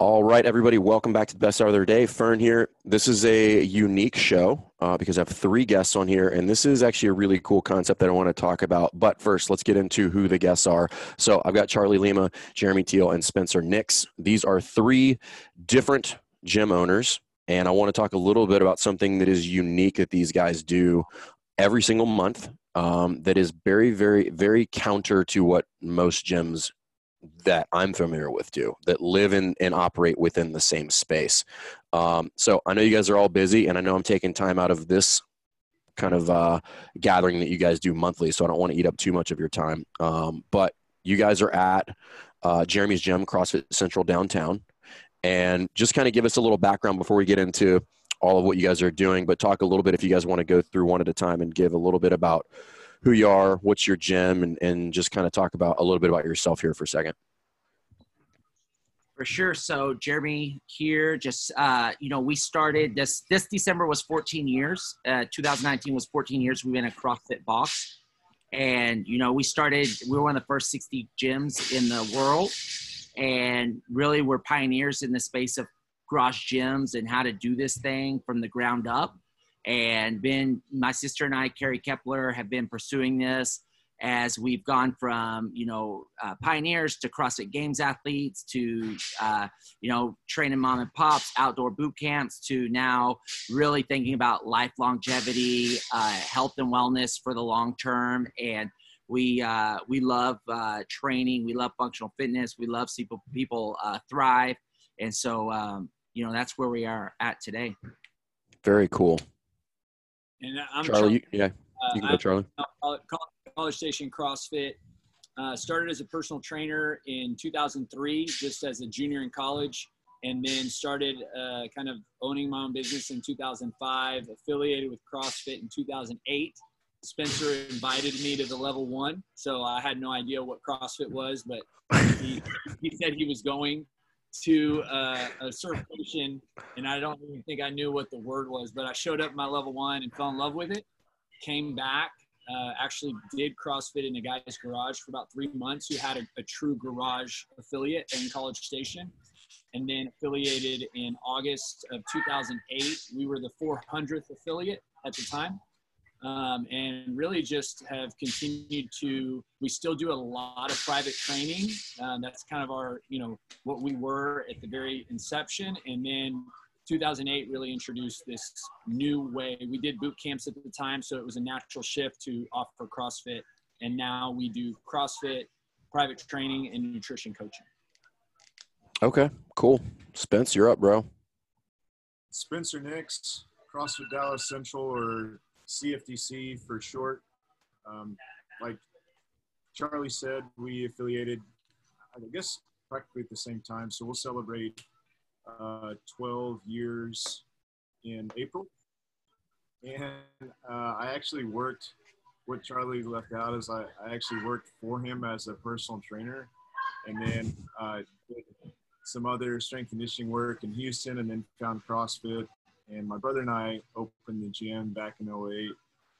All right, everybody, welcome back to the best hour of their day. Fern here. This is a unique show uh, because I have three guests on here, and this is actually a really cool concept that I want to talk about. But first, let's get into who the guests are. So I've got Charlie Lima, Jeremy Thiel, and Spencer Nix. These are three different gym owners, and I want to talk a little bit about something that is unique that these guys do every single month um, that is very, very, very counter to what most gyms that I'm familiar with do that live in and operate within the same space. Um, so I know you guys are all busy, and I know I'm taking time out of this kind of uh, gathering that you guys do monthly, so I don't want to eat up too much of your time. Um, but you guys are at uh, Jeremy's Gym, CrossFit Central downtown, and just kind of give us a little background before we get into all of what you guys are doing. But talk a little bit if you guys want to go through one at a time and give a little bit about who you are, what's your gym, and, and just kind of talk about a little bit about yourself here for a second. For sure. So Jeremy here, just uh, you know, we started this. This December was 14 years. Uh, 2019 was 14 years. We've been a CrossFit box, and you know, we started. We were one of the first 60 gyms in the world, and really, we're pioneers in the space of garage gyms and how to do this thing from the ground up and been my sister and I, Carrie Kepler, have been pursuing this as we've gone from you know uh, pioneers to CrossFit Games athletes to uh, you know training mom and pops, outdoor boot camps to now really thinking about life longevity, uh, health and wellness for the long term, and we uh, we love uh, training, we love functional fitness, we love people people uh, thrive, and so um, you know that's where we are at today. Very cool. And I'm Charlie, you, yeah, you can go, I'm Charlie. College Station CrossFit. Uh, started as a personal trainer in 2003, just as a junior in college, and then started uh, kind of owning my own business in 2005. Affiliated with CrossFit in 2008. Spencer invited me to the level one, so I had no idea what CrossFit was, but he, he said he was going to uh, a certification, and I don't even think I knew what the word was, but I showed up my level one and fell in love with it. Came back, uh, actually did CrossFit in a guy's garage for about three months who had a, a true garage affiliate in College Station, and then affiliated in August of 2008. We were the 400th affiliate at the time um, and really just have continued to we still do a lot of private training. Um, that's kind of our you know what we were at the very inception. And then 2008 really introduced this new way. We did boot camps at the time so it was a natural shift to offer crossfit. And now we do crossfit private training and nutrition coaching. Okay, cool. Spence, you're up, bro. Spencer Nix, CrossFit Dallas Central, or CFDC for short. Um, like Charlie said, we affiliated, I guess, practically at the same time. So we'll celebrate uh, 12 years in April. And uh, I actually worked, what Charlie left out is I, I actually worked for him as a personal trainer and then uh, did some other strength conditioning work in Houston and then found CrossFit and my brother and I opened the gym back in 08.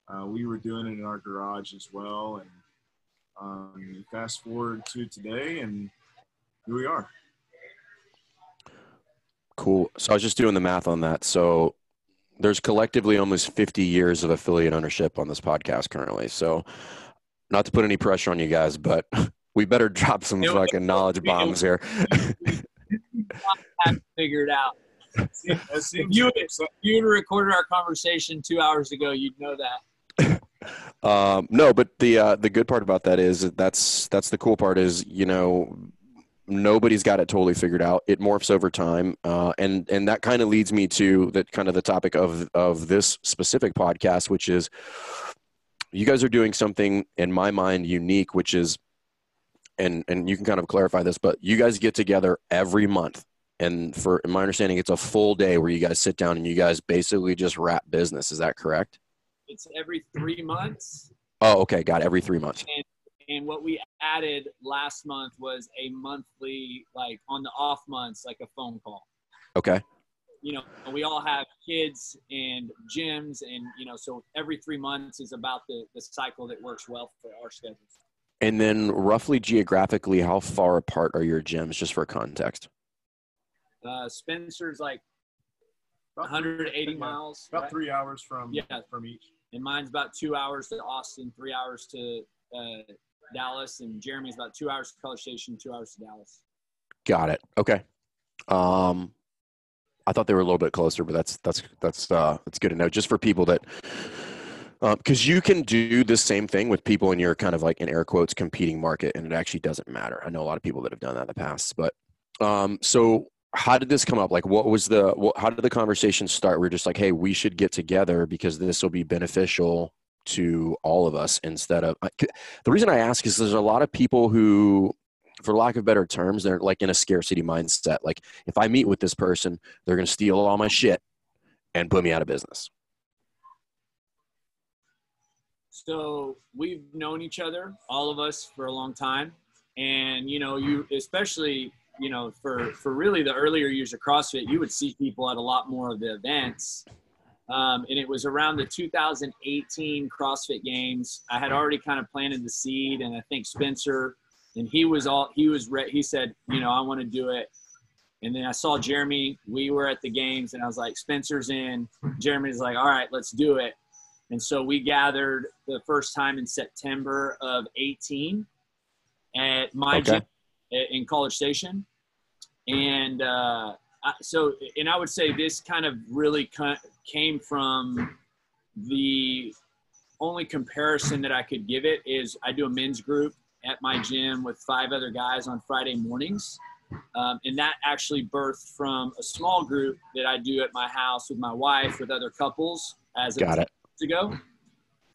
Uh, we were doing it in our garage as well. And um, fast forward to today, and here we are. Cool. So I was just doing the math on that. So there's collectively almost 50 years of affiliate ownership on this podcast currently. So not to put any pressure on you guys, but we better drop some fucking knowledge bombs here. figured out if you if you had recorded our conversation two hours ago, you'd know that. Um, no, but the uh, the good part about that is that's that's the cool part is you know nobody's got it totally figured out. It morphs over time, uh, and and that kind of leads me to the kind of the topic of of this specific podcast, which is you guys are doing something in my mind unique, which is and and you can kind of clarify this, but you guys get together every month and for in my understanding it's a full day where you guys sit down and you guys basically just wrap business. Is that correct? It's every three months. Oh okay. Got it. every three months. And, and what we added last month was a monthly like on the off months like a phone call. Okay. You know we all have kids and gyms and you know so every three months is about the, the cycle that works well for our schedules and then roughly geographically how far apart are your gyms just for context Uh, Spencer's like About 180 yeah, miles. About right? three hours from Yeah. from each. and mine's about two hours to Austin, three hours to uh, Dallas, and Jeremy's about two hours to College Station, two hours to Dallas. Got it. Okay. Um, I thought they were a little bit closer, but that's that's that's uh, that's good to know. Just for people that, because you can do the same thing with people in your kind of like in air quotes competing market, and it actually doesn't matter. I know a lot of people that have done that in the past, but um, so how did this come up? Like, what was the what, how did the conversation start? We're just like, hey, we should get together because this will be beneficial to all of us instead of the reason I ask is there's a lot of people who for lack of better terms, they're like in a scarcity mindset. Like, if I meet with this person, they're going to steal all my shit and put me out of business. So we've known each other, all of us, for a long time, and you know, you especially you know for for really the earlier years of CrossFit, you would see people at a lot more of the events. Um, and it was around the 2018 CrossFit Games. I had already kind of planted the seed, and I think Spencer, and he was all he was. Re- he said, you know, I want to do it. And then I saw Jeremy. We were at the games, and I was like, Spencer's in. Jeremy's like, all right, let's do it. And so we gathered the first time in September of 18 at my Okay. gym in College Station. And uh, I- so, and I would say this kind of really ca- came from the only comparison that I could give it is I do a men's group at my gym with five other guys on Friday mornings. Um, and that actually birthed from a small group that I do at my house with my wife, with other couples as a Got it. ago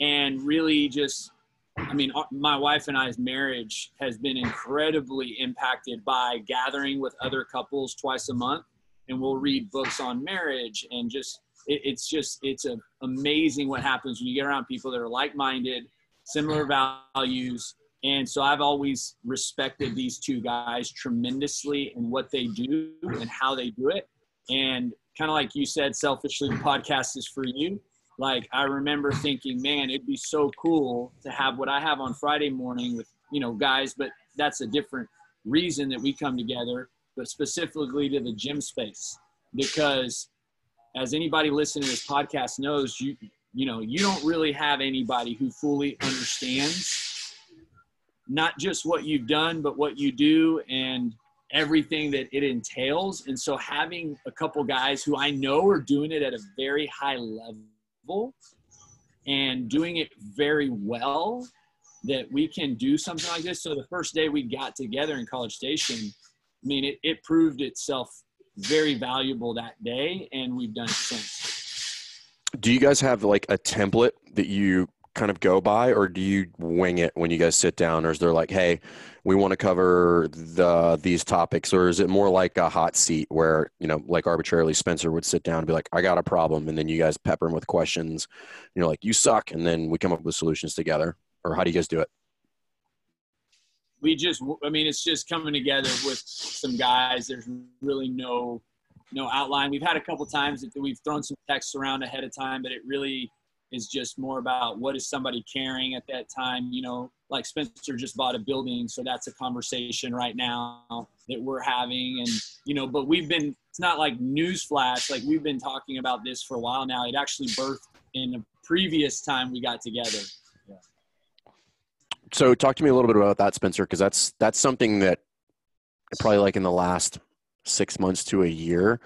and really just i mean my wife and i's marriage has been incredibly impacted by gathering with other couples twice a month and we'll read books on marriage and just it, it's just it's a, amazing what happens when you get around people that are like-minded similar values. And so i've always respected these two guys tremendously and what they do and how they do it. And kind of like you said selfishly the podcast is for you like I remember thinking, man, it'd be so cool to have what I have on Friday morning with you know guys, but that's a different reason that we come together, but specifically to the gym space because as anybody listening to this podcast knows, you you know you don't really have anybody who fully understands not just what you've done, but what you do and everything that it entails. And so having a couple guys who I know are doing it at a very high level and doing it very well that we can do something like this. So the first day we got together in College Station, I mean, it, it proved itself very valuable that day, and we've done it since. Do you guys have like a template that you kind of go by, or do you wing it when you guys sit down, or is there like, hey, we want to cover the these topics, or is it more like a hot seat where you know, like arbitrarily, Spencer would sit down and be like, I got a problem, and then you guys pepper him with questions, you know, like you suck, and then we come up with solutions together, or how do you guys do it? we just i mean it's just coming together with some guys. There's really no no outline. We've had a couple times that we've thrown some texts around ahead of time but it really is just more about what is somebody carrying at that time you know like spencer just bought a building so that's a conversation right now that we're having. And you know but we've been it's not like news flash like we've been talking about this for a while now. It actually birthed in a previous time we got together. So talk to me a little bit about that, Spencer, because that's that's something that probably like in the last six months to a year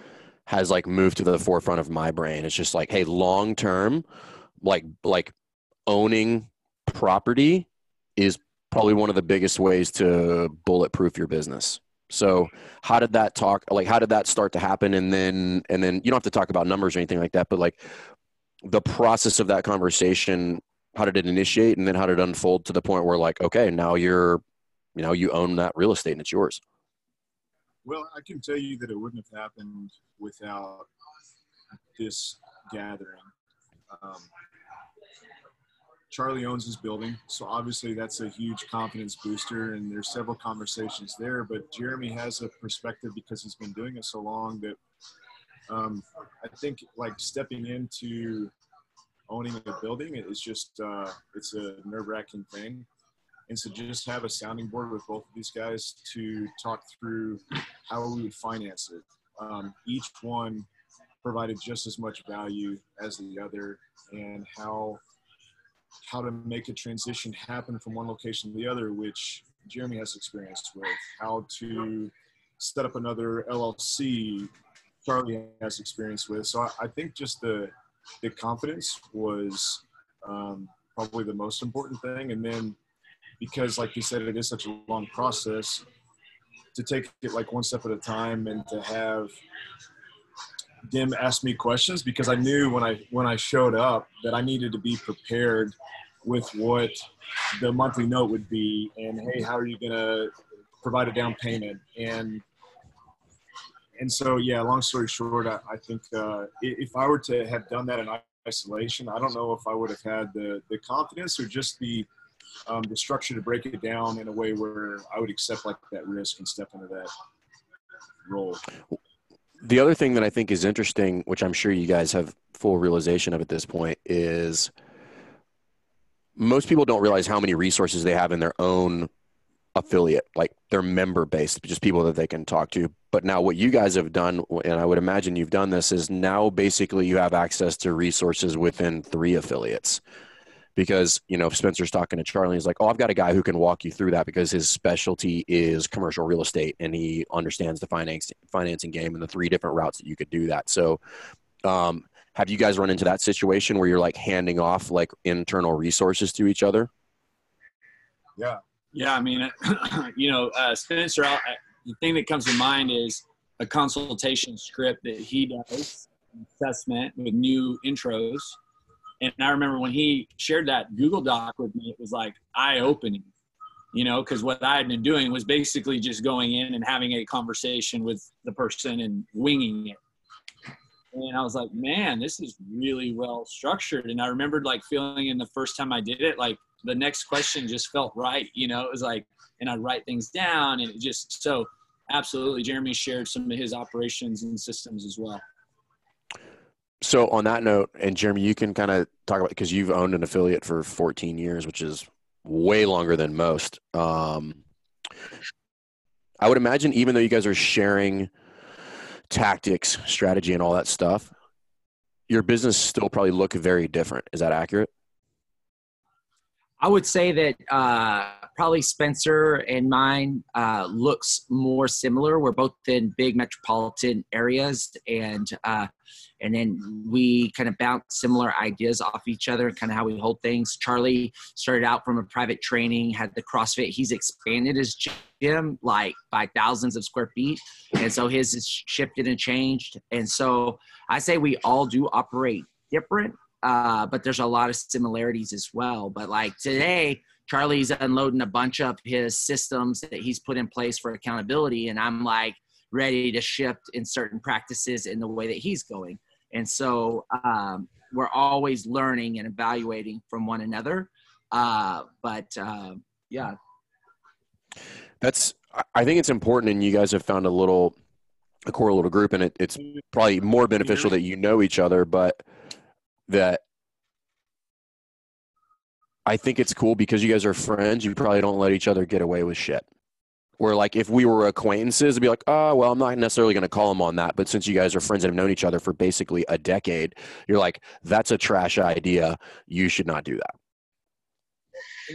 has like moved to the forefront of my brain. It's just like, hey, long term, like like owning property is probably one of the biggest ways to bulletproof your business. So how did that talk like how did that start to happen? And then and then you don't have to talk about numbers or anything like that, but like the process of that conversation how did it initiate and then how did it unfold to the point where like okay now you're you know you own that real estate and it's yours Well, I can tell you that it wouldn't have happened without this gathering. Um, Charlie owns his building, so obviously that's a huge confidence booster, and there's several conversations there. But Jeremy has a perspective because he's been doing it so long that um, I think like stepping into owning a building is just uh, it's a nerve-wracking thing. And so just have a sounding board with both of these guys to talk through how we would finance it. um, each one provided just as much value as the other, and how how to make a transition happen from one location to the other, which Jeremy has experience with, how to set up another LLC, Charlie has experience with. So I, I think just the the confidence was um, probably the most important thing, and then because, like you said, it is such a long process to take it like one step at a time and to have them ask me questions because I knew when I when I showed up that I needed to be prepared with what the monthly note would be and hey how are you going to provide a down payment? And and so yeah long story short i, I think uh, if i were to have done that in isolation i don't know if i would have had the the confidence or just the um, the structure to break it down in a way where i would accept like that risk and step into that role the other thing that i think is interesting which i'm sure you guys have full realization of at this point is most people don't realize how many resources they have in their own affiliate, like their member base, just people that they can talk to. But now, what you guys have done, and I would imagine you've done this, is now basically you have access to resources within three affiliates. Because you know, if Spencer's talking to Charlie, he's like, "Oh, I've got a guy who can walk you through that because his specialty is commercial real estate, and he understands the finance financing game and the three different routes that you could do that." So, um, have you guys run into that situation where you're like handing off like internal resources to each other? Yeah. Yeah. I mean, you know, uh, Spencer, I, the thing that comes to mind is a consultation script that he does, assessment with new intros. And I remember when he shared that Google Doc with me, it was like eye opening, you know, because what I had been doing was basically just going in and having a conversation with the person and winging it and I was like, man, this is really well structured. And I remembered like feeling in the first time I did it, like the next question just felt right. You know, it was like, and I'd write things down, and it just so absolutely. Jeremy shared some of his operations and systems as well. So on that note, and Jeremy, you can kind of talk about because you've owned an affiliate for 14 years, which is way longer than most. Um, I would imagine, even though you guys are sharing tactics, strategy, and all that stuff, your business still probably look very different. Is that accurate? I would say that uh, probably Spencer and mine uh, looks more similar. We're both in big metropolitan areas, and uh, and then we kind of bounce similar ideas off each other, kind of how we hold things. Charlie started out from a private training, had the CrossFit. He's expanded his gym like by thousands of square feet, and so his has shifted and changed. And so I say we all do operate different uh, but there's a lot of similarities as well. But like today, Charlie's unloading a bunch of his systems that he's put in place for accountability, and I'm like ready to shift in certain practices in the way that he's going. And so um, we're always learning and evaluating from one another. Uh, but uh, yeah, that's. I think it's important, and you guys have found a little a core little group, and it, it's probably more beneficial that you know each other, but that I think it's cool because you guys are friends. You probably don't let each other get away with shit. Where like if we were acquaintances, it'd be like, oh well, I'm not necessarily going to call them on that. But since you guys are friends and have known each other for basically a decade, you're like, that's a trash idea. You should not do that.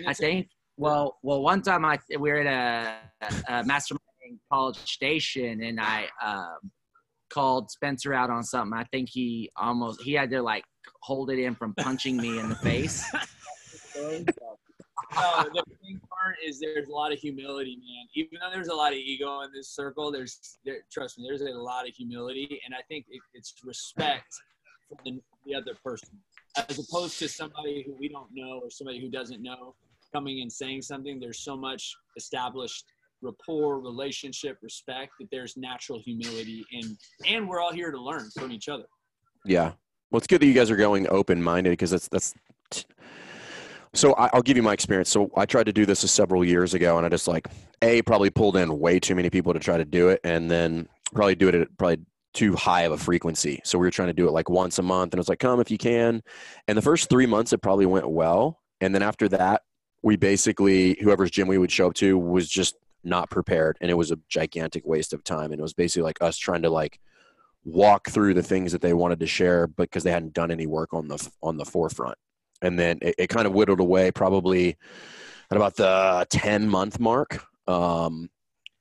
I think. Well, well, one time I we were at a, a mastermind in College Station, and I um, called Spencer out on something. I think he almost he had to like hold it in from punching me in the face. no, the thing part is there's a lot of humility, man. Even though there's a lot of ego in this circle, there's there, trust me, there's a lot of humility, and I think it, it's respect for the, the other person, as opposed to somebody who we don't know or somebody who doesn't know coming and saying something. There's so much established rapport, relationship, respect that there's natural humility, and and we're all here to learn from each other. Yeah, well, it's good that you guys are going open minded because that's that's so I, will give you my experience. So I tried to do this several years ago, and I just like a probably pulled in way too many people to try to do it, and then probably do it at probably too high of a frequency. So we were trying to do it like once a month, and it was like come if you can. And the first three months it probably went well, and then after that we basically whoever's gym we would show up to was just not prepared, and it was a gigantic waste of time. And it was basically like us trying to like walk through the things that they wanted to share because they hadn't done any work on the on the forefront. And then it, it kind of whittled away probably at about the 10 month mark. Um,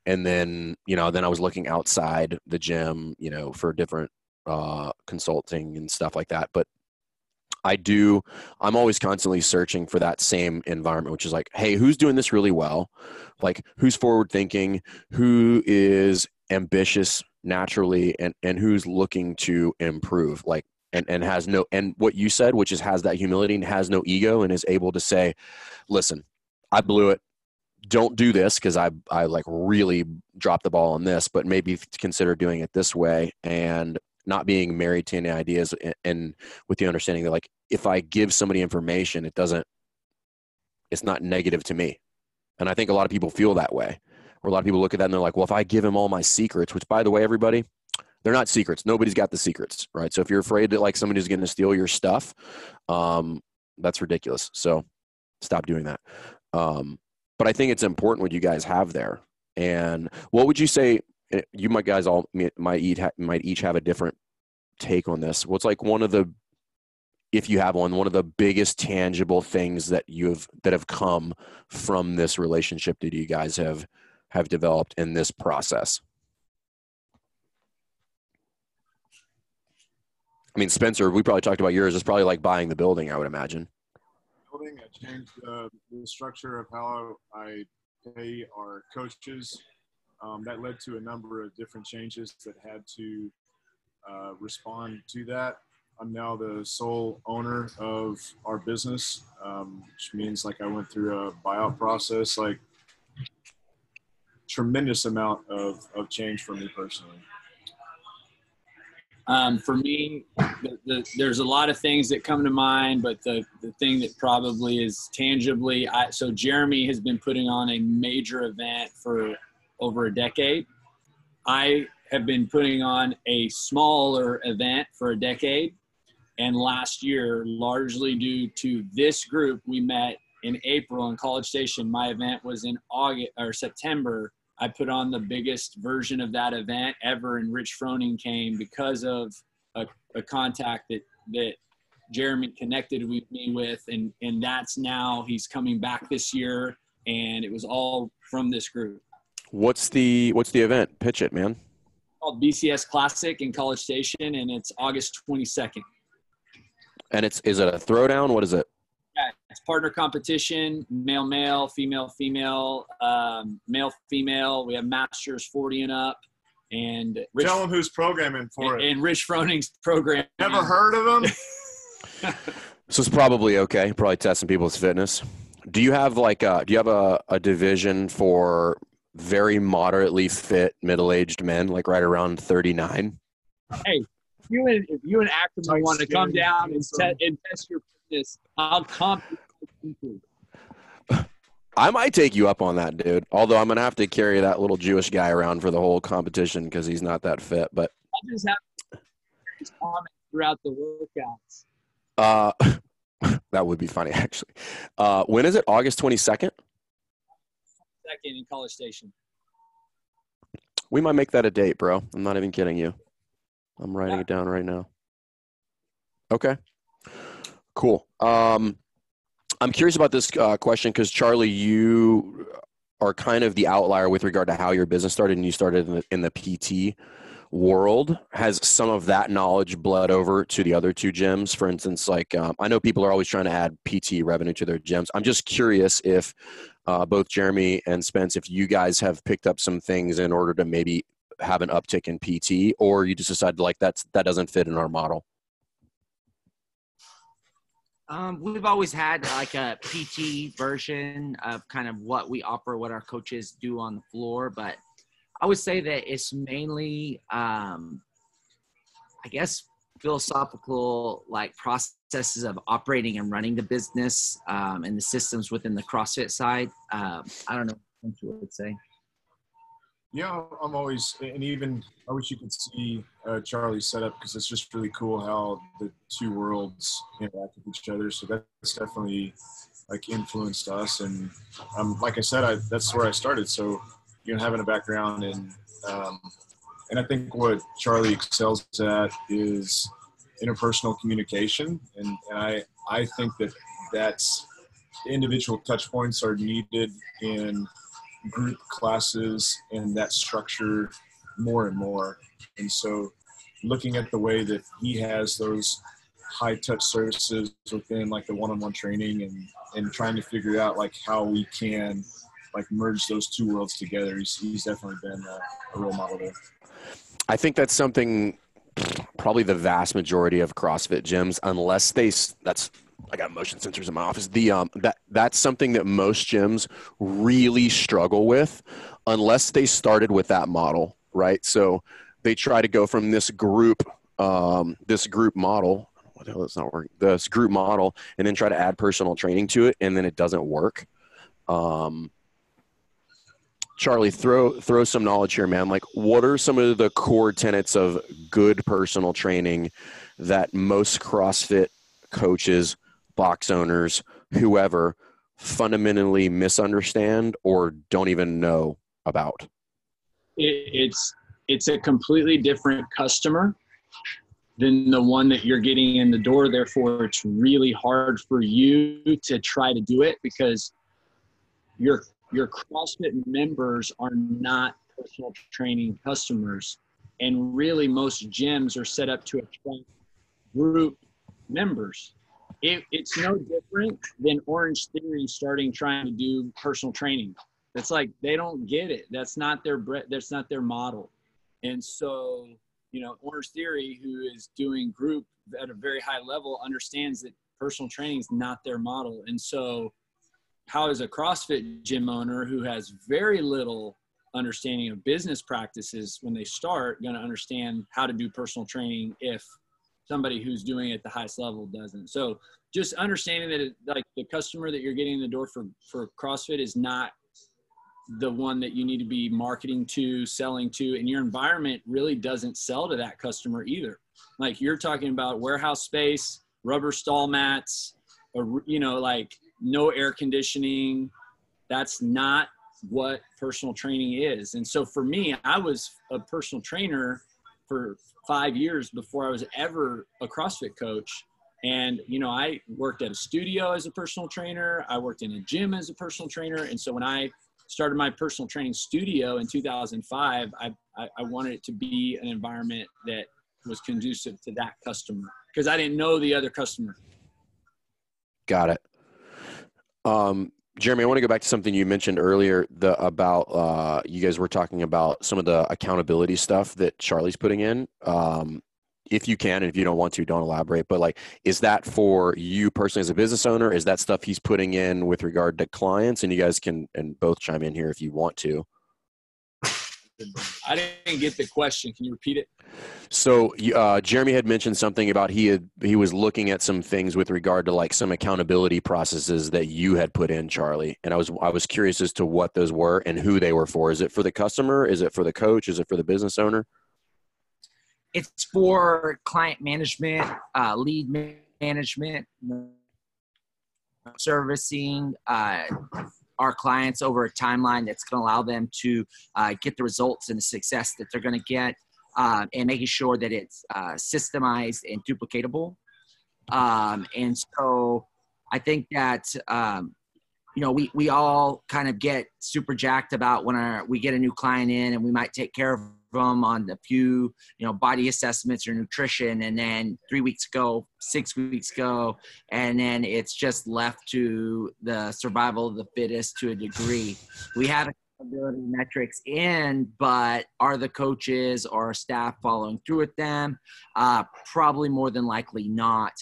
and then, you know, then I was looking outside the gym, you know, for different uh, consulting and stuff like that. But I do, I'm always constantly searching for that same environment, which is like, hey, who's doing this really well? Like, who's forward thinking? Who is ambitious naturally and and who's looking to improve like and and has no and what you said which is has that humility and has no ego and is able to say listen i blew it. Don't do this because i i like really dropped the ball on this but maybe consider doing it this way and not being married to any ideas and, and with the understanding that like if i give somebody information it doesn't it's not negative to me. And i think a lot of people feel that way. Or a lot of people look at that and they're like, well, if I give him all my secrets, which by the way, everybody, they're not secrets. Nobody's got the secrets, right? So if you're afraid that like somebody's going to steal your stuff, um, that's ridiculous. So stop doing that. Um, but I think it's important what you guys have there. And what would you say? Eh, you might guys all might eat might each have a different take on this. What's like one of the if you have one one of the biggest tangible things that you have that have come from this relationship that you guys have have developed in this process? I mean, Spencer, we probably talked about yours. It's probably like buying the building, I would imagine. Building, I changed uh, the structure of how I pay our coaches. Um, that led to a number of different changes that had to uh, respond to that. I'm now the sole owner of our business, um, which means like I went through a buyout process. Like tremendous amount of, of change for me personally? Um, for me, the, the, there's a lot of things that come to mind, but the, the thing that probably is tangibly, I, so Jeremy has been putting on a major event for over a decade. I have been putting on a smaller event for a decade. And last year, largely due to this group, we met in April in College Station. My event was in August or September I put on the biggest version of that event ever, and Rich Froning came because of a, a contact that that Jeremy connected with me with, and and that's now he's coming back this year, and it was all from this group. What's the what's the event? Pitch it, man. called BCS Classic in College Station, and it's August twenty second. And it's is it a throwdown? What is it? Yeah, it's partner competition, male, male, female, female, um, male, female. We have masters 40 and up. And Rich, tell them who's programming for and, it. And Rich Froning's program. Never heard of him? so it's probably okay. Probably testing people's fitness. Do you have like a, do you have a, a division for very moderately fit middle-aged men, like right around 39? Hey, if you and if you and Ackerman want to come down and, te- and test your this. I'll comp. I might take you up on that, dude. Although I'm gonna have to carry that little Jewish guy around for the whole competition because he's not that fit. But I just have his comments throughout the workouts. Uh, that would be funny actually. Uh, when is it? August 22nd. Second in College Station. We might make that a date, bro. I'm not even kidding you. I'm writing yeah. it down right now. Okay. Cool. Um, I'm curious about this uh, question because Charlie, you are kind of the outlier with regard to how your business started, and you started in the, in the PT world. Has some of that knowledge bled over to the other two gyms? For instance, like um, I know people are always trying to add PT revenue to their gyms. I'm just curious if uh, both Jeremy and Spence, if you guys have picked up some things in order to maybe have an uptick in PT, or you just decided like that's that doesn't fit in our model. Um, we've always had like a PT version of kind of what we offer, what our coaches do on the floor, but I would say that it's mainly, um, I guess, philosophical like processes of operating and running the business um, and the systems within the CrossFit side. Um, I don't know what you would say. Yeah, I'm always, and even I wish you could see uh, Charlie's setup because it's just really cool how the two worlds interact with each other. So that's definitely like influenced us. And um, like I said, I, that's where I started. So you know having a background in um, and I think what Charlie excels at is interpersonal communication, and, and I I think that that's individual touch points are needed in group classes and that structure more and more. And so, looking at the way that he has those high touch services within like the one on one training and and trying to figure out like how we can like merge those two worlds together. He's, he's definitely been a, a role model there. I think that's something probably the vast majority of CrossFit gyms, unless they that's I got motion sensors in my office. The um that that's something that most gyms really struggle with, unless they started with that model, right? So they try to go from this group um, this group model. What the hell? It's not working. This group model, and then try to add personal training to it, and then it doesn't work. Um, Charlie, throw throw some knowledge here, man. Like, what are some of the core tenets of good personal training that most CrossFit coaches, box owners, whoever, fundamentally misunderstand or don't even know about? It's it's a completely different customer than the one that you're getting in the door. Therefore, it's really hard for you to try to do it because you're your CrossFit members are not personal training customers. And really, most gyms are set up to attract group members. It, it's no different than Orange Theory starting trying to do personal training. It's like they don't get it. That's not their that's not their model. And so, you know, Orange Theory, who is doing group at a very high level, understands that personal training is not their model. And so, how is a CrossFit gym owner who has very little understanding of business practices when they start going to understand how to do personal training if somebody who's doing it at the highest level doesn't so just understanding that it, like the customer that you're getting in the door for for crossfit is not the one that you need to be marketing to selling to and your environment really doesn't sell to that customer either like you're talking about warehouse space rubber stall mats or you know like no air conditioning. That's not what personal training is. And so for me, I was a personal trainer for five years before I was ever a CrossFit coach. And, you know, I worked at a studio as a personal trainer. I worked in a gym as a personal trainer. And so when I started my personal training studio in 2005, I, I, I wanted it to be an environment that was conducive to that customer because I didn't know the other customer. Got it. Um, Jeremy, I want to go back to something you mentioned earlier the, about uh, you guys were talking about some of the accountability stuff that Charlie's putting in. Um, if you can, and if you don't want to, don't elaborate. But like, is that for you personally as a business owner? Is that stuff he's putting in with regard to clients? And you guys can and both chime in here if you want to. I didn't get the question. Can you repeat it? So uh, Jeremy had mentioned something about he had he was looking at some things with regard to like some accountability processes that you had put in, Charlie. And I was I was curious as to what those were and who they were for. Is it for the customer? Is it for the coach? Is it for the business owner? It's for client management, uh, lead management, servicing, uh, our clients over a timeline that's going to allow them to uh, get the results and the success that they're going to get uh, and making sure that it's uh, systemized and duplicatable. Um, and so I think that, um, you know, we, we all kind of get super jacked about when our, we get a new client in and we might take care of them on a few, you know, body assessments or nutrition. And then three weeks ago, six weeks ago, and then it's just left to the survival of the fittest to a degree. We have accountability metrics in, but are the coaches or staff following through with them? Uh, probably more than likely not.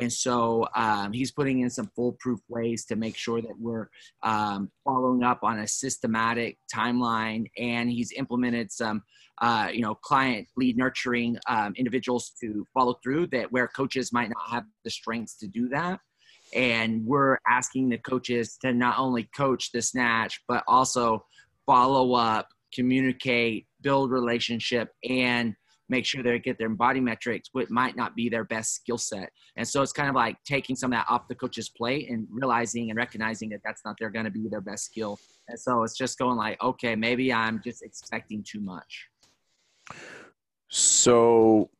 And so um, he's putting in some foolproof ways to make sure that we're um, following up on a systematic timeline. And he's implemented some, uh, you know, client lead nurturing um, individuals to follow through that where coaches might not have the strengths to do that. And we're asking the coaches to not only coach the snatch, but also follow up, communicate, build relationship, and make sure they get their body metrics, what might not be their best skill set. And so it's kind of like taking some of that off the coach's plate and realizing and recognizing that that's not they're going to be their best skill. And so it's just going like, okay, maybe I'm just expecting too much. So,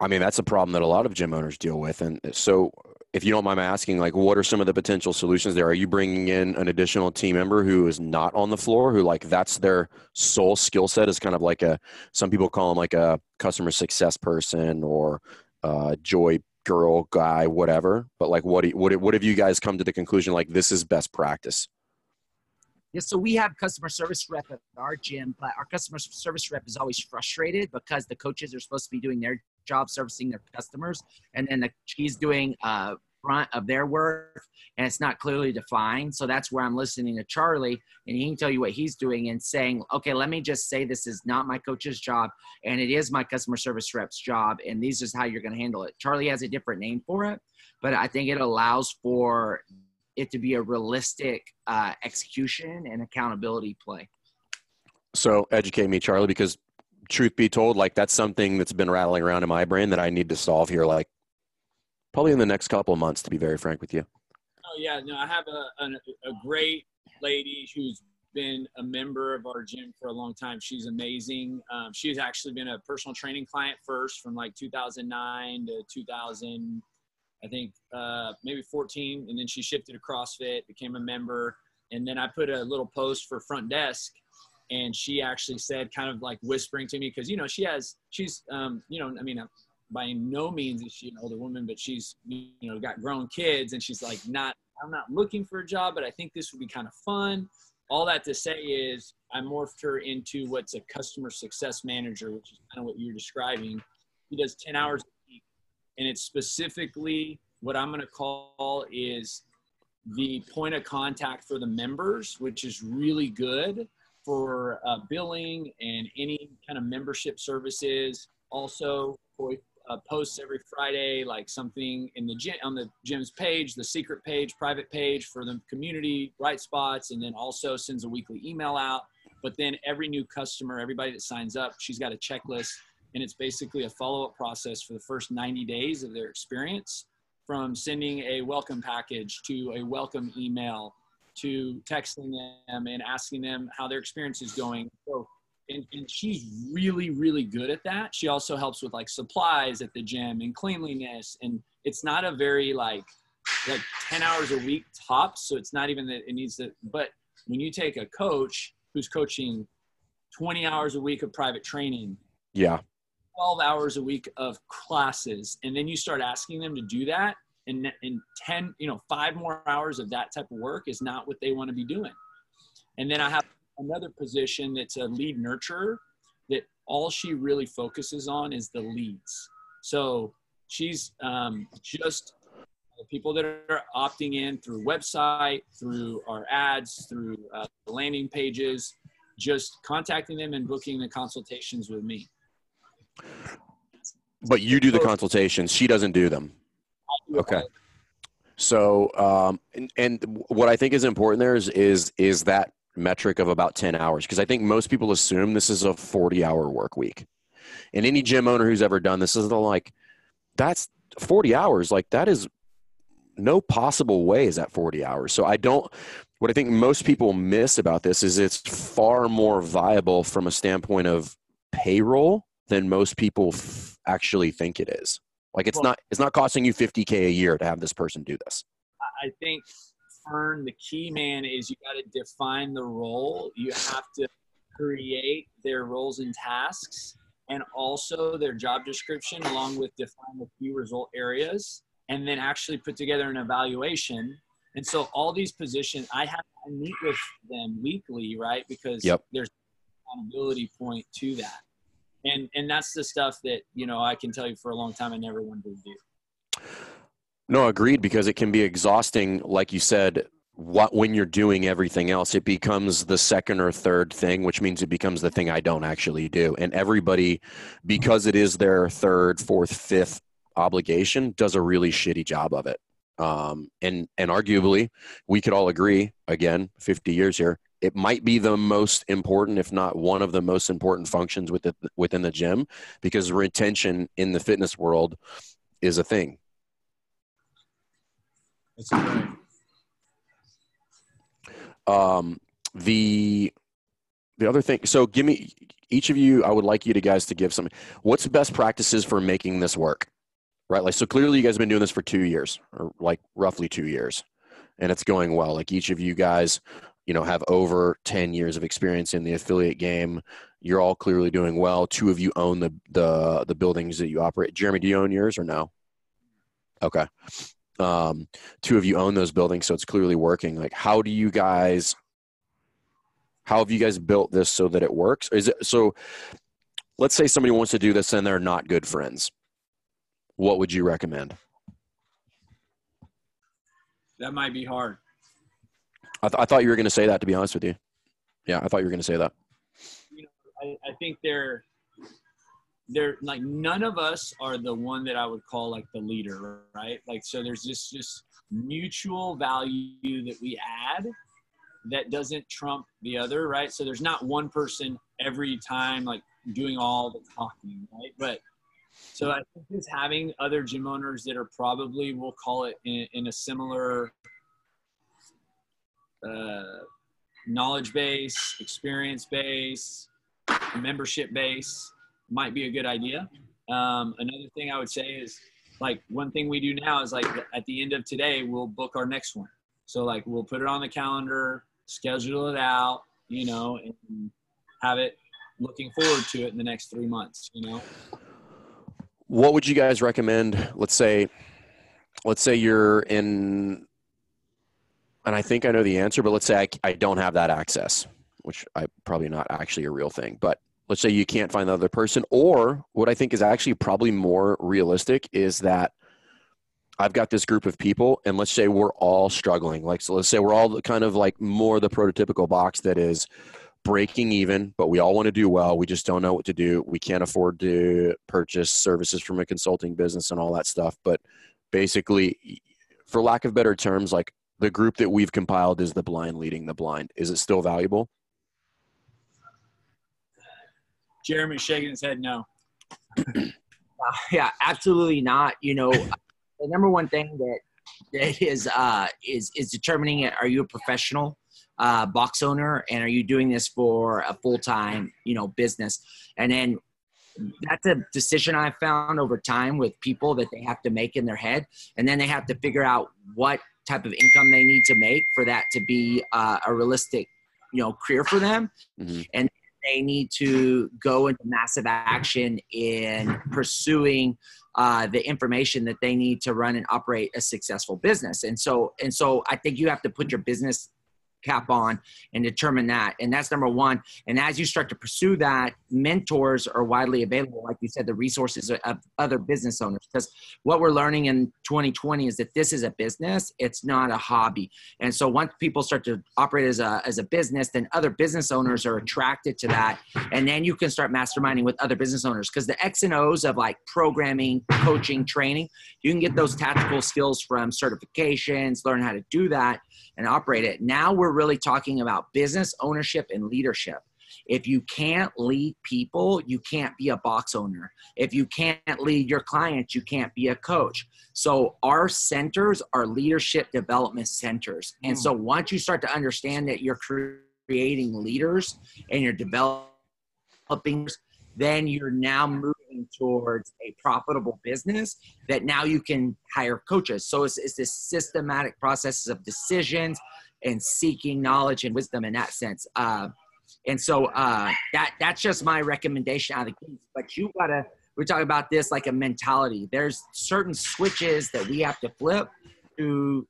I mean, that's a problem that a lot of gym owners deal with. And so, if you don't mind my asking, like, what are some of the potential solutions there? Are you bringing in an additional team member who is not on the floor, who like that's their sole skill set? Is kind of like a some people call them like a customer success person or joy girl guy, whatever. But like, what do you, what what have you guys come to the conclusion like this is best practice? Yeah, so we have customer service rep at our gym, but our customer service rep is always frustrated because the coaches are supposed to be doing their job servicing their customers, and then the, she's doing uh, front of their work and it's not clearly defined. So that's where I'm listening to Charlie and he can tell you what he's doing and saying, okay, let me just say this is not my coach's job and it is my customer service rep's job and this is how you're going to handle it. Charlie has a different name for it, but I think it allows for it to be a realistic uh, execution and accountability play. So educate me, Charlie, because truth be told, like that's something that's been rattling around in my brain that I need to solve here. Like probably in the next couple of months, to be very frank with you. Oh yeah, no, I have a, a, a great lady who's been a member of our gym for a long time. She's amazing. Um, she's actually been a personal training client first from like 2009 to 2000, I think uh, maybe 14, and then she shifted to CrossFit, became a member, and then I put a little post for front desk, and she actually said, kind of like whispering to me, because you know she has, she's, um, you know, I mean, by no means is she an older woman, but she's you know got grown kids, and she's like not. I'm not looking for a job, but I think this would be kind of fun. All that to say is, I morphed her into what's a customer success manager, which is kind of what you're describing. He does 10 hours a and it's specifically what I'm going to call is the point of contact for the members, which is really good for uh, billing and any kind of membership services. Also, uh, posts every Friday, like something in the gym on the gym's page, the secret page, private page for the community, bright spots, and then also sends a weekly email out. But then every new customer, everybody that signs up, she's got a checklist, and it's basically a follow-up process for the first 90 days of their experience, from sending a welcome package to a welcome email to texting them and asking them how their experience is going. So and, and she's really really good at that. She also helps with like supplies at the gym and cleanliness. And it's not a very like like 10 hours a week tops so it's not even that it needs to but when you take a coach who's coaching 20 hours a week of private training yeah 12 hours a week of classes and then you start asking them to do that and in 10 you know five more hours of that type of work is not what they want to be doing and then i have another position that's a lead nurturer that all she really focuses on is the leads. So she's um, just people that are opting in through website, through our ads, through uh, landing pages, just contacting them and booking the consultations with me. But you do the consultations. She doesn't do them. Okay. So, um, and, and what I think is important there is, is, is that metric of about 10 hours because I think most people assume this is a 40 hour work week. And any gym owner who's ever done this is like, that's 40 hours. Like, that is no possible way is that 40 hours. So, I don't, what I think most people miss about this is it's far more viable from a standpoint of payroll than most people f- actually think it is. Like, it's well, not, it's not costing you 50K a year to have this person do this. I think Fern, the key man is you got to define the role. You have to create their roles and tasks and also their job description along with define the key result areas and then actually put together an evaluation and so all these positions i have to meet with them weekly right because yep. there's accountability point to that and and that's the stuff that you know i can tell you for a long time i never wanted to do. No, agreed, because it can be exhausting, like you said, what when you're doing everything else it becomes the second or third thing which means it becomes the thing i don't actually do. And everybody because it is their third fourth fifth obligation does a really shitty job of it. Um, and and arguably we could all agree again 50 years here it might be the most important, if not one of the most important functions within within the gym, because retention in the fitness world is a thing. It's a thing. Um, the the other thing. So, give me each of you. I would like you to guys to give some. What's best practices for making this work? Right. Like, so clearly, you guys have been doing this for two years, or like roughly two years, and it's going well. Like each of you guys, you know, have over ten years of experience in the affiliate game. You're all clearly doing well. Two of you own the the the buildings that you operate. Jeremy, do you own yours or no? Okay. Um, two of you own those buildings, so it's clearly working. Like, how do you guys how have you guys built this so that it works? Is it so? Let's say somebody wants to do this and they're not good friends. What would you recommend? That might be hard. I, th- I thought you were going to say that. To be honest with you, yeah, I thought you were going to say that. You know, I, I think they're they're like none of us are the one that I would call like the leader, right? Like so, there's this just mutual value that we add that doesn't trump the other, right? So there's not one person every time like doing all the talking, right? But so I think just having other gym owners that are probably we'll call it in, in a similar uh, knowledge base, experience base, membership base might be a good idea. Um, another thing I would say is like one thing we do now is like at the end of today we'll book our next one. So like we'll put it on the calendar schedule it out, you know, and have it looking forward to it in the next three months, you know. What would you guys recommend? Let's say, let's say you're in, and I think I know the answer, but let's say I, I don't have that access, which I probably not actually a real thing, but let's say you can't find the other person, or what I think is actually probably more realistic is that I've got this group of people, and let's say we're all struggling. Like, so let's say we're all kind of like more the prototypical box that is breaking even, but we all want to do well. We just don't know what to do. We can't afford to purchase services from a consulting business and all that stuff. But basically, for lack of better terms, like the group that we've compiled is the blind leading the blind. Is it still valuable? Jeremy's shaking his head no. Uh, yeah, absolutely not. You know, the number one thing that that is uh, is is determining it. Are you a professional uh, box owner, and are you doing this for a full time you know business? And then that's a decision I found over time with people that they have to make in their head, and then they have to figure out what type of income they need to make for that to be uh, a realistic you know career for them, mm-hmm. and they need to go into massive action in pursuing uh, the information that they need to run and operate a successful business. And so, and so, I think you have to put your business cap on and determine that. And that's number one. And as you start to pursue that, mentors are widely available, like you said, the resources of other business owners. Because what we're learning in 2020 is that this is a business, it's not a hobby. And so once people start to operate as a, as a business, then other business owners are attracted to that. And then you can start masterminding with other business owners because the X and O's of like programming, coaching, training, you can get those tactical skills from certifications, learn how to do that and operate it. Now we're really talking about business ownership and leadership. If you can't lead people, you can't be a box owner. If you can't lead your clients, you can't be a coach. So, our centers are leadership development centers. And hmm. so, once you start to understand that you're creating leaders and you're developing, then you're now moving towards a profitable business that now you can hire coaches. So it's, it's this systematic process of decisions and seeking knowledge and wisdom in that sense. Uh, and so uh, that that's just my recommendation out of the keys. But you gotta we're talking about this like a mentality. There's certain switches that we have to flip to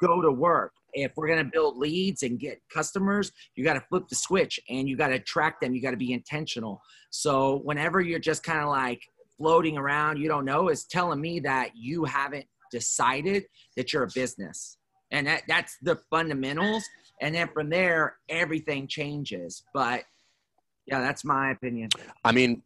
go to work. If we're gonna build leads and get customers, you got to flip the switch and you got to attract them. You got to be intentional. So whenever you're just kind of like floating around, you don't know, is telling me that you haven't decided that you're a business. And that, that's the fundamentals. And then from there, everything changes. But yeah, that's my opinion. I mean,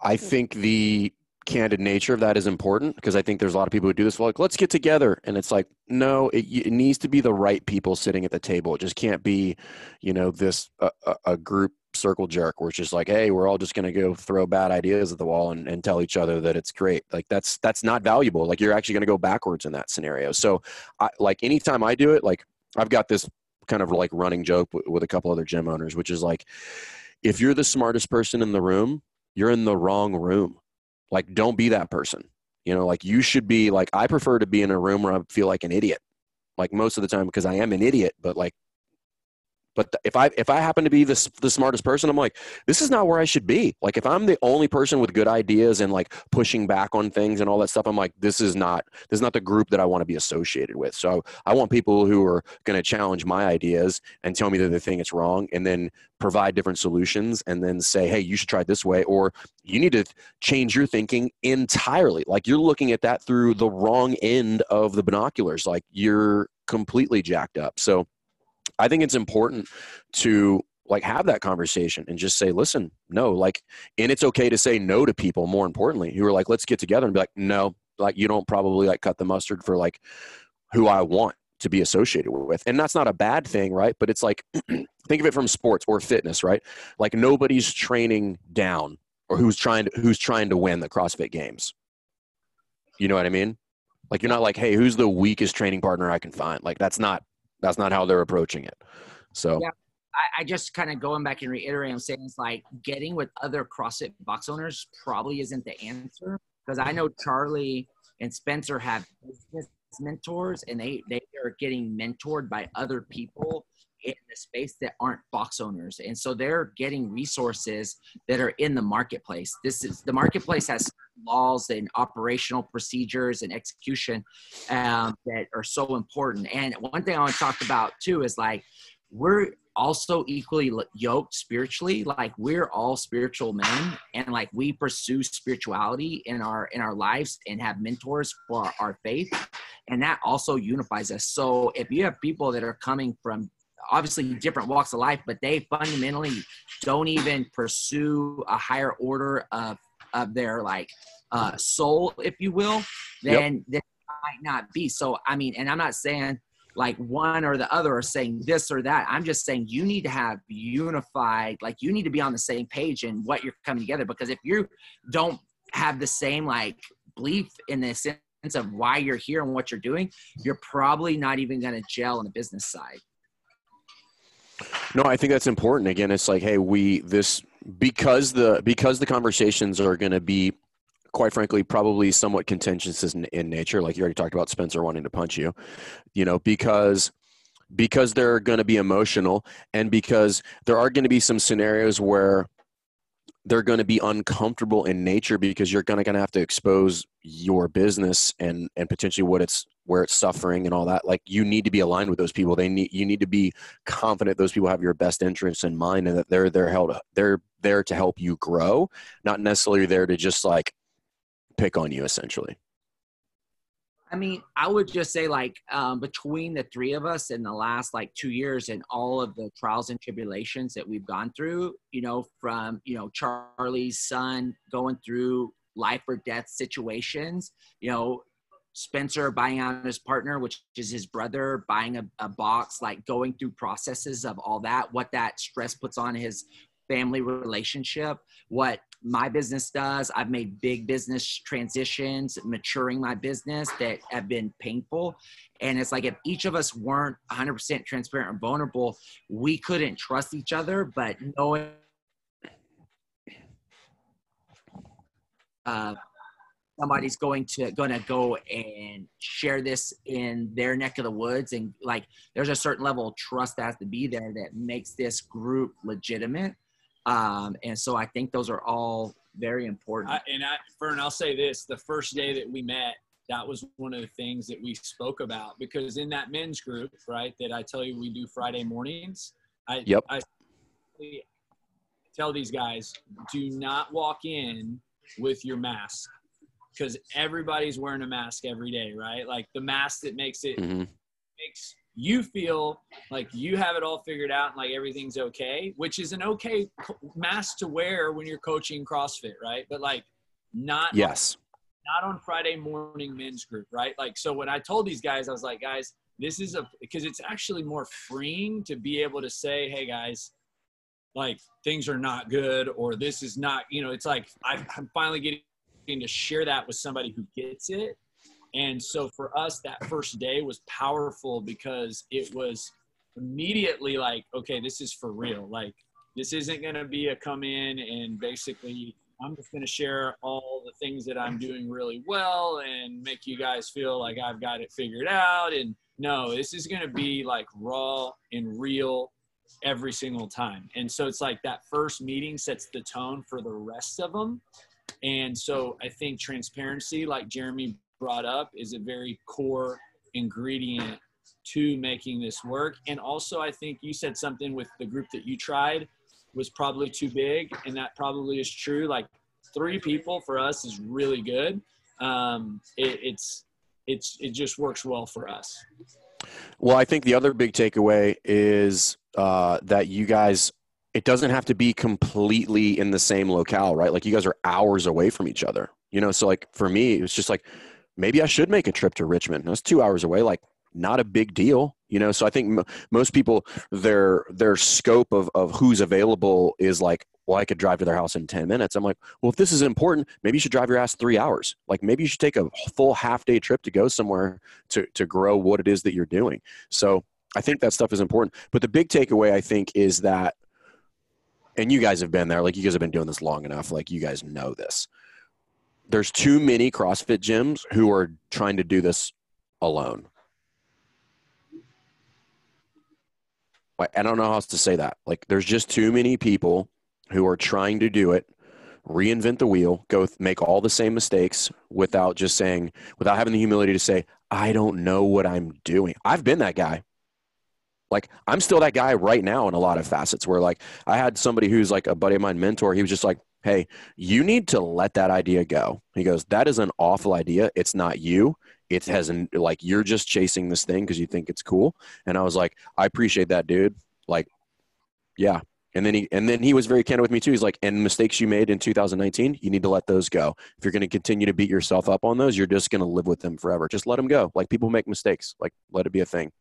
I think the candid nature of that is important because I think there's a lot of people who do this. Like, let's get together, and it's like, no, it, it needs to be the right people sitting at the table. It just can't be, you know, this a, a group circle jerk where it's just like, hey, we're all just to go throw bad ideas at the wall and, and tell each other that it's great. Like that's that's not valuable. Like you're actually to go backwards in that scenario. So, I, like anytime I do it, like I've got this kind of like running joke with, with a couple other gym owners, which is like, if you're the smartest person in the room, you're in the wrong room like, don't be that person. You know, like you should be like, I prefer to be in a room where I feel like an idiot, like most of the time because I am an idiot, but like but if I if I happen to be the the smartest person, I'm like, this is not where I should be. Like if I'm the only person with good ideas and like pushing back on things and all that stuff, I'm like, this is not this is not the group that I want to be associated with. So I want people who are going to challenge my ideas and tell me that they think it's wrong, and then provide different solutions, and then say, hey, you should try it this way, or you need to change your thinking entirely. Like you're looking at that through the wrong end of the binoculars. Like you're completely jacked up. So I think it's important to like have that conversation and just say, listen, no, like, and it's okay to say no to people. More importantly, who are like, let's get together and be like, no, like you don't probably like cut the mustard for like who I want to be associated with. And that's not a bad thing, right? But it's like, think of it from sports or fitness, right? Like nobody's training down or who's trying to, who's trying to win the CrossFit games. You know what I mean? Like you're not like, hey, who's the weakest training partner I can find? Like that's not that's not how they're approaching it. So yeah. I, I just kind of going back and reiterating, I'm saying it's like getting with other CrossFit box owners probably isn't the answer because I know Charlie and Spencer have business mentors and they they are getting mentored by other people in the space that aren't box owners. And so they're getting resources that are in the marketplace. This is the marketplace has laws and operational procedures and execution um, that are so important. And one thing i want to talk about too is like we're also equally yoked spiritually. Like we're all spiritual men and like we pursue spirituality in our in our lives and have mentors for our, our faith. And that also unifies us. So if you have people that are coming from obviously different walks of life, but they fundamentally don't even pursue a higher order of of their like uh, soul, if you will, then yep. might not be. So I mean, and I'm not saying like one or the other are saying this or that. I'm just saying you need to have unified, like you need to be on the same page in what you're coming together. Because if you don't have the same like belief in the sense of why you're here and what you're doing, you're probably not even going to gel on the business side. No, I think that's important. Again, it's like, hey, we this because the because the conversations are going to be quite frankly probably somewhat contentious in, in nature like you already talked about spencer wanting to punch you you know because because they're going to be emotional and because there are going to be some scenarios where they're going to be uncomfortable in nature because you're going to have to expose your business and and potentially what it's where it's suffering and all that. Like you need to be aligned with those people. They need you need to be confident those people have your best interests in mind and that they're they're held they're there to help you grow not necessarily there to just like pick on you essentially I mean, I would just say like um, between the three of us in the last like two years and all of the trials and tribulations that we've gone through, you know, from you know Charlie's son going through life or death situations, you know, Spencer buying out his partner, which is his brother, buying a, a box, like going through processes of all that, what that stress puts on his family relationship, what my business does. I've made big business transitions, maturing my business that have been painful. And it's like if each of us weren't 100% transparent and vulnerable, we couldn't trust each other. But knowing uh, somebody's going to going to go and share this in their neck of the woods and like there's a certain level of trust that has to be there that makes this group legitimate um, and so I think those are all very important. I, and I, Fern, I'll say this: the first day that we met, that was one of the things that we spoke about because in that men's group, right, that I tell you we do Friday mornings. I, yep. I tell these guys, do not walk in with your mask because everybody's wearing a mask every day, right? Like the mask that makes it mm-hmm. makes you feel like you have it all figured out and like everything's okay, which is an okay mask to wear when you're coaching CrossFit, right? But like not Yes. not on Friday morning men's group, right? Like, so when I told these guys, I was like, guys, this is a because it's actually more freeing to be able to say, hey guys, like things are not good, or this is not, you know, it's like I, I'm finally getting to share that with somebody who gets it. And so for us, that first day was powerful because it was immediately like, okay, this is for real. Like, this isn't going to be a come in and basically I'm just going to share all the things that I'm doing really well and make you guys feel like I've got it figured out. And no, this is going to be like raw and real every single time. And so it's like that first meeting sets the tone for the rest of them. And so I think transparency, like Jeremy brought up, is a very core ingredient to making this work. And also, I think you said something with the group that you tried was probably too big, and that probably is true. Like three people for us is really good. Um, it, it's it's it just works well for us. Well, I think the other big takeaway is uh, that you guys. It doesn't have to be completely in the same locale, right? Like you guys are hours away from each other, you know. So like for me, it was just like maybe I should make a trip to Richmond. That's two hours away. Like not a big deal you know so i think m- most people their their scope of, of who's available is like well i could drive to their house in 10 minutes i'm like well if this is important maybe you should drive your ass three hours like maybe you should take a full half day trip to go somewhere to to grow what it is that you're doing so i think that stuff is important but the big takeaway i think is that and you guys have been there like you guys have been doing this long enough like you guys know this there's too many crossfit gyms who are trying to do this alone I don't know how else to say that. Like, there's just too many people who are trying to do it, reinvent the wheel, go th- make all the same mistakes without just saying, without having the humility to say, I don't know what I'm doing. I've been that guy. Like, I'm still that guy right now in a lot of facets where, like, I had somebody who's like a buddy of mine, mentor. He was just like, Hey, you need to let that idea go. He goes, That is an awful idea. It's not you. It hasn't like you're just chasing this thing because you think it's cool. And i was like i appreciate that dude. Like yeah. And then he and then he was very candid with me too. He's like and mistakes you made in 2019 you need to let those go. If you're going to continue to beat yourself up on those you're just going to live with them forever. Just let them go. Like people make mistakes. Like let it be a thing.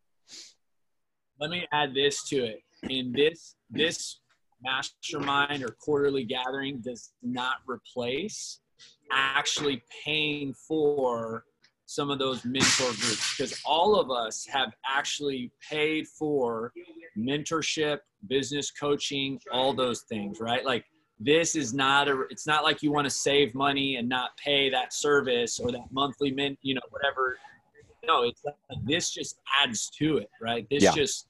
Let me add this to it. In this this mastermind or quarterly gathering does not replace actually paying for some of those mentor groups because all of us have actually paid for mentorship, business coaching, all those things, right? Like this is not a it's not like you want to save money and not pay that service or that monthly mint, you know, whatever. No, it's like this just adds to it, right? This yeah. just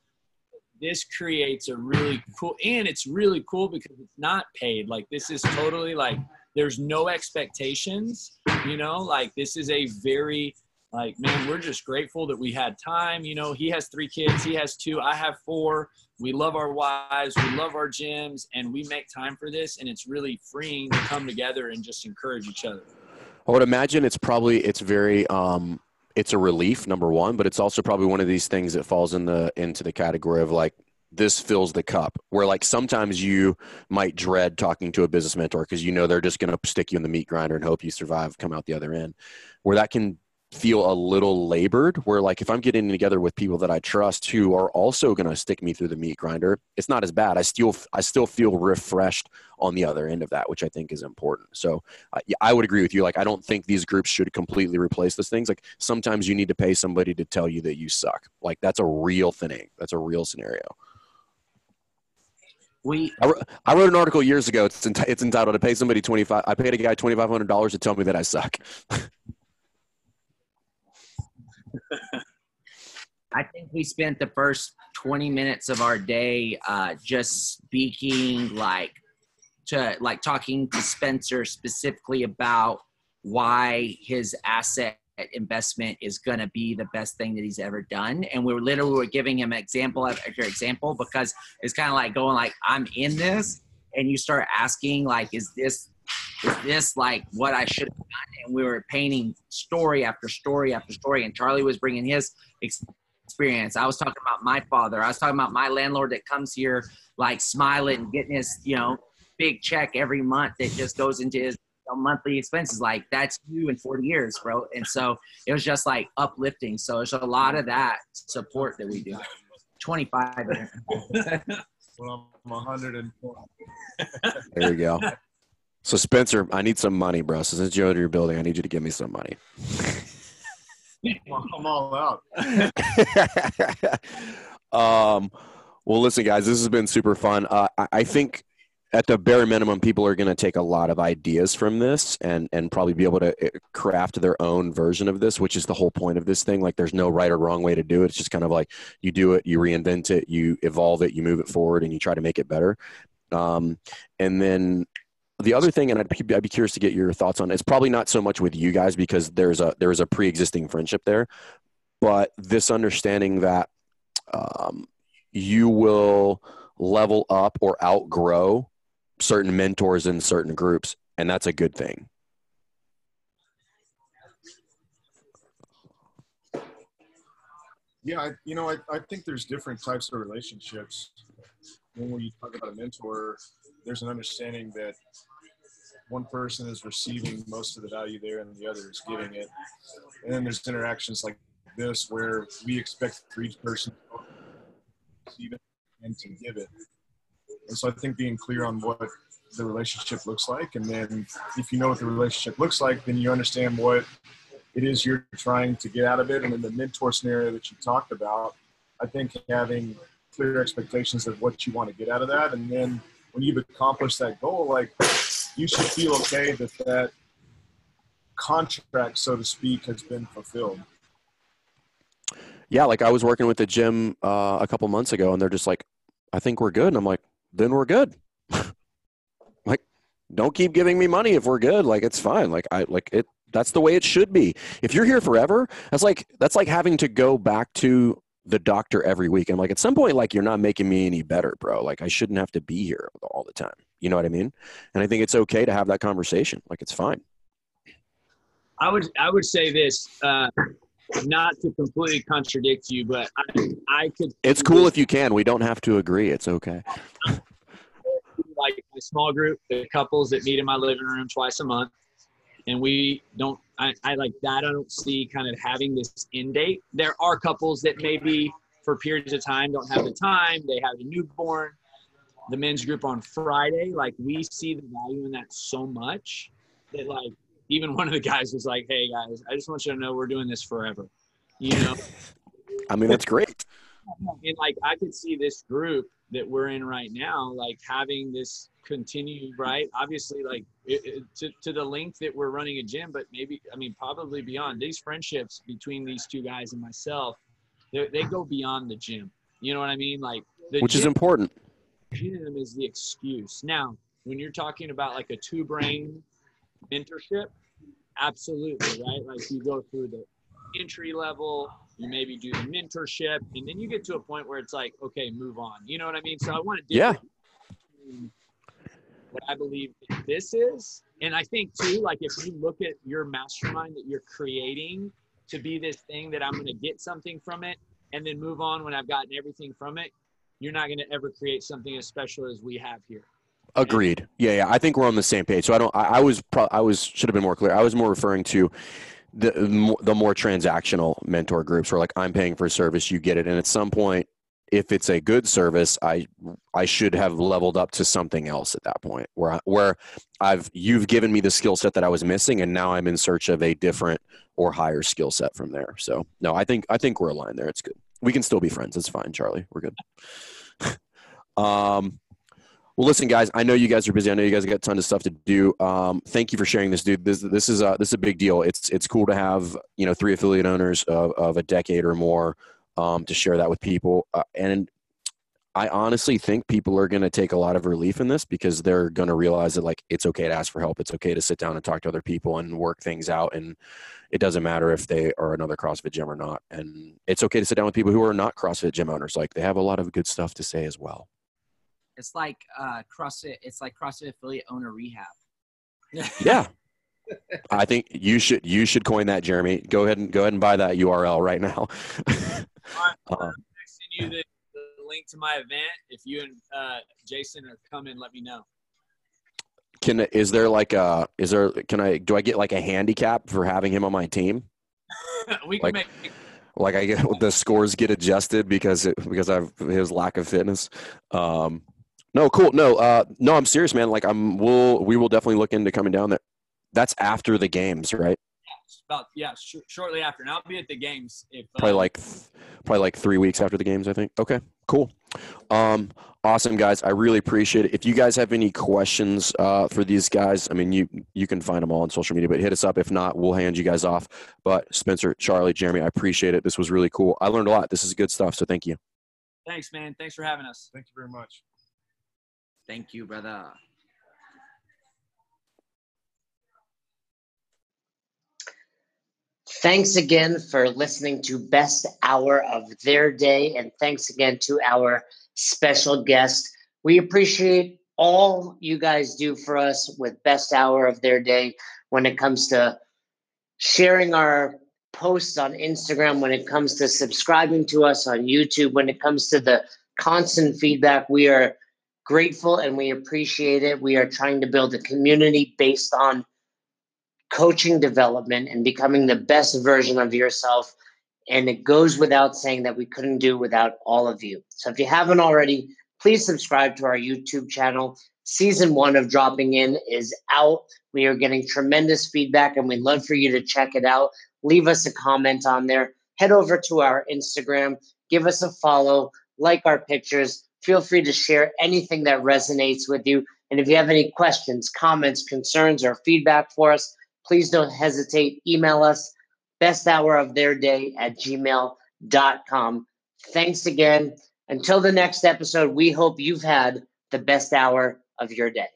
this creates a really cool and it's really cool because it's not paid. Like this is totally like there's no expectations you know? Like this is a very like man we're just grateful that we had time you know? He has three kids he has two i have four. We love our wives we love our gyms and we make time for this and it's really freeing to come together and just encourage each other. I would imagine it's probably it's very um it's a relief number one but it's also probably one of these things that falls in the into the category of like this fills the cup where like sometimes you might dread talking to a business mentor because you know they're just going to stick you in the meat grinder and hope you survive come out the other end where that can feel a little labored where like if i'm getting together with people that i trust who are also going to stick me through the meat grinder it's not as bad i still i still feel refreshed on the other end of that which i think is important so uh, yeah, i would agree with you like i don't think these groups should completely replace those things like sometimes you need to pay somebody to tell you that you suck like that's a real thing that's a real scenario we I, wrote, I wrote an article years ago. It's, ent- it's entitled "To Pay Somebody Twenty Five. I paid a guy twenty five hundred dollars to tell me that I suck. I think we spent the first twenty minutes of our day uh, just speaking, like to like talking to Spencer specifically about why his asset investment is going to be the best thing that he's ever done. And we were literally we were giving him example after example because it's kind of like going like i'm in this and you start asking like is this is this like what i should have done and we were painting story after story after story and charlie was bringing his experience i was talking about my father i was talking about my landlord that comes here like smiling and getting his you know big check every month that just goes into his monthly expenses. Like that's you in 40 years, bro. And so it was just like uplifting. So there's a lot of that support that we do. 25. Well, I'm 104. There we go. So Spencer, I need some money, bro. So since you're own your building, I need you to give me some money. I'm all out. um, well, listen, guys, this has been super fun. Uh, I, I think at the bare minimum, people are going to take a lot of ideas from this and and probably be able to eh, craft their own version of this, which is the whole point of this thing. Like, there's no right or wrong way to do it. It's just kind of like you do it, you reinvent it, you evolve it, you move it forward, and you try to make it better. Um, and then the other thing, and I'd be, I'd be curious to get your thoughts on. It's probably not so much with you guys because there's a there's a pre-existing friendship there, but this understanding that um, you will level up or outgrow certain mentors in certain groups, and that's a good thing. Yeah, I, you know, I, I think there's different types of relationships. When you talk about a mentor, there's an understanding that one person is receiving most of the value there and the other is giving it. And then there's interactions like this where we expect for each person to receive it and to give it. And so I think being clear on what the relationship looks like, and then if you know what the relationship looks like, then you understand what it is you're trying to get out of it. And in the mentor scenario that you talked about, I think having clear expectations of what you want to get out of that, and then when you've accomplished that goal, like you should feel okay that that contract, so to speak, has been fulfilled. Yeah, like I was working with the gym uh, a couple months ago, and they're just like, "I think we're good," and I'm like, "Then we're good." like, don't keep giving me money if we're good. Like, it's fine. Like, I like it. That's the way it should be. If you're here forever, that's like that's like having to go back to the doctor every week. And I'm like, at some point, like you're not making me any better, bro. Like I shouldn't have to be here all the time. You know what I mean? And I think it's okay to have that conversation. Like it's fine. I would I would say this, uh, not to completely contradict you, but I, I could. It's cool if you can. We don't have to agree. It's okay. like a small group, the couples that meet in my living room twice a month, and we don't. I, I like that. I don't see kind of having this end date. There are couples that maybe for periods of time don't have the time. They have a newborn. The men's group on Friday, like we see the value in that so much that like even one of the guys was like, "Hey guys, I just want you to know we're doing this forever." You know. I mean, that's great. And like I could see this group that we're in right now, like having this continue, right? Obviously, like it, it, to to the length that we're running a gym, but maybe I mean probably beyond. These friendships between these two guys and myself, they they go beyond the gym. You know what I mean? Like which is important. Gym is the excuse. Now, when you're talking about like a Two-Brain mentorship, absolutely, right? Like you go through the entry level, you maybe do the mentorship, and then you get to a point where it's like, okay, move on. You know what I mean? So I want to do, yeah. What I believe this is, and I think too, like if you look at your mastermind that you're creating to be this thing that I'm going to get something from it, and then move on when I've gotten everything from it, you're not going to ever create something as special as we have here. Agreed. Yeah, yeah. I think we're on the same page. So I don't. I, I was. Pro, I was. Should have been more clear. I was more referring to the the more transactional mentor groups where like I'm paying for a service, you get it, and at some point, if it's a good service, I I should have leveled up to something else at that point where I, where I've you've given me the skill set that I was missing, and now I'm in search of a different or higher skill set from there. So no, I think I think we're aligned there. It's good. We can still be friends. It's fine, Charlie. We're good. um, well, listen, guys. I know you guys are busy. I know you guys got tons of stuff to do. Um, thank you for sharing this, dude. This this is a this is a big deal. It's it's cool to have you know three affiliate owners of, of a decade or more um, to share that with people. Uh, and I honestly think people are going to take a lot of relief in this because they're going to realize that like it's okay to ask for help. It's okay to sit down and talk to other people and work things out. And it doesn't matter if they are another CrossFit gym or not. And it's okay to sit down with people who are not CrossFit gym owners. Like they have a lot of good stuff to say as well. It's like uh, CrossFit. It's like CrossFit affiliate owner rehab. yeah, I think you should you should coin that, Jeremy. Go ahead and go ahead and buy that URL right now. uh, I'm you the, the, link to my event. If you and uh, Jason are coming, let me know. Can is there like a is there can I do I get like a handicap for having him on my team? we can Like- make Like I get the scores get adjusted because it, because of his lack of fitness. Um, no, cool. No, uh, no, I'm serious, man. Like I'm we'll we will definitely look into coming down there. That's after the games, right? about yeah sh- shortly after, and I'll be at the games if Probably uh, like th- probably like three weeks after the games, I think. Okay, cool. Um, awesome guys. I really appreciate it. If you guys have any questions uh, for these guys, I mean you you can find them all on social media, but hit us up. If not, we'll hand you guys off. But Spencer, Charlie, Jeremy, I appreciate it. This was really cool. I learned a lot. This is good stuff. So thank you. Thanks, man. Thanks for having us. Thank you very much. Thank you, brother. Thanks again for listening to Best Hour of Their Day. And thanks again to our special guest. We appreciate all you guys do for us with Best Hour of Their Day when it comes to sharing our posts on Instagram, when it comes to subscribing to us on YouTube, when it comes to the constant feedback. We are grateful and we appreciate it. We are trying to build a community based on coaching development and becoming the best version of yourself. And it goes without saying that we couldn't do without all of you. So if you haven't already, please subscribe to our YouTube channel. Season one of Dropping In is out. We are getting tremendous feedback and we'd love for you to check it out. Leave us a comment on there. Head over to our Instagram, give us a follow, like our pictures. Feel free to share anything that resonates with you. And if you have any questions, comments, concerns, or feedback for us, please don't hesitate. Email us best hour of their day at gmail.com. Thanks again. Until the next episode, we hope you've had the best hour of your day.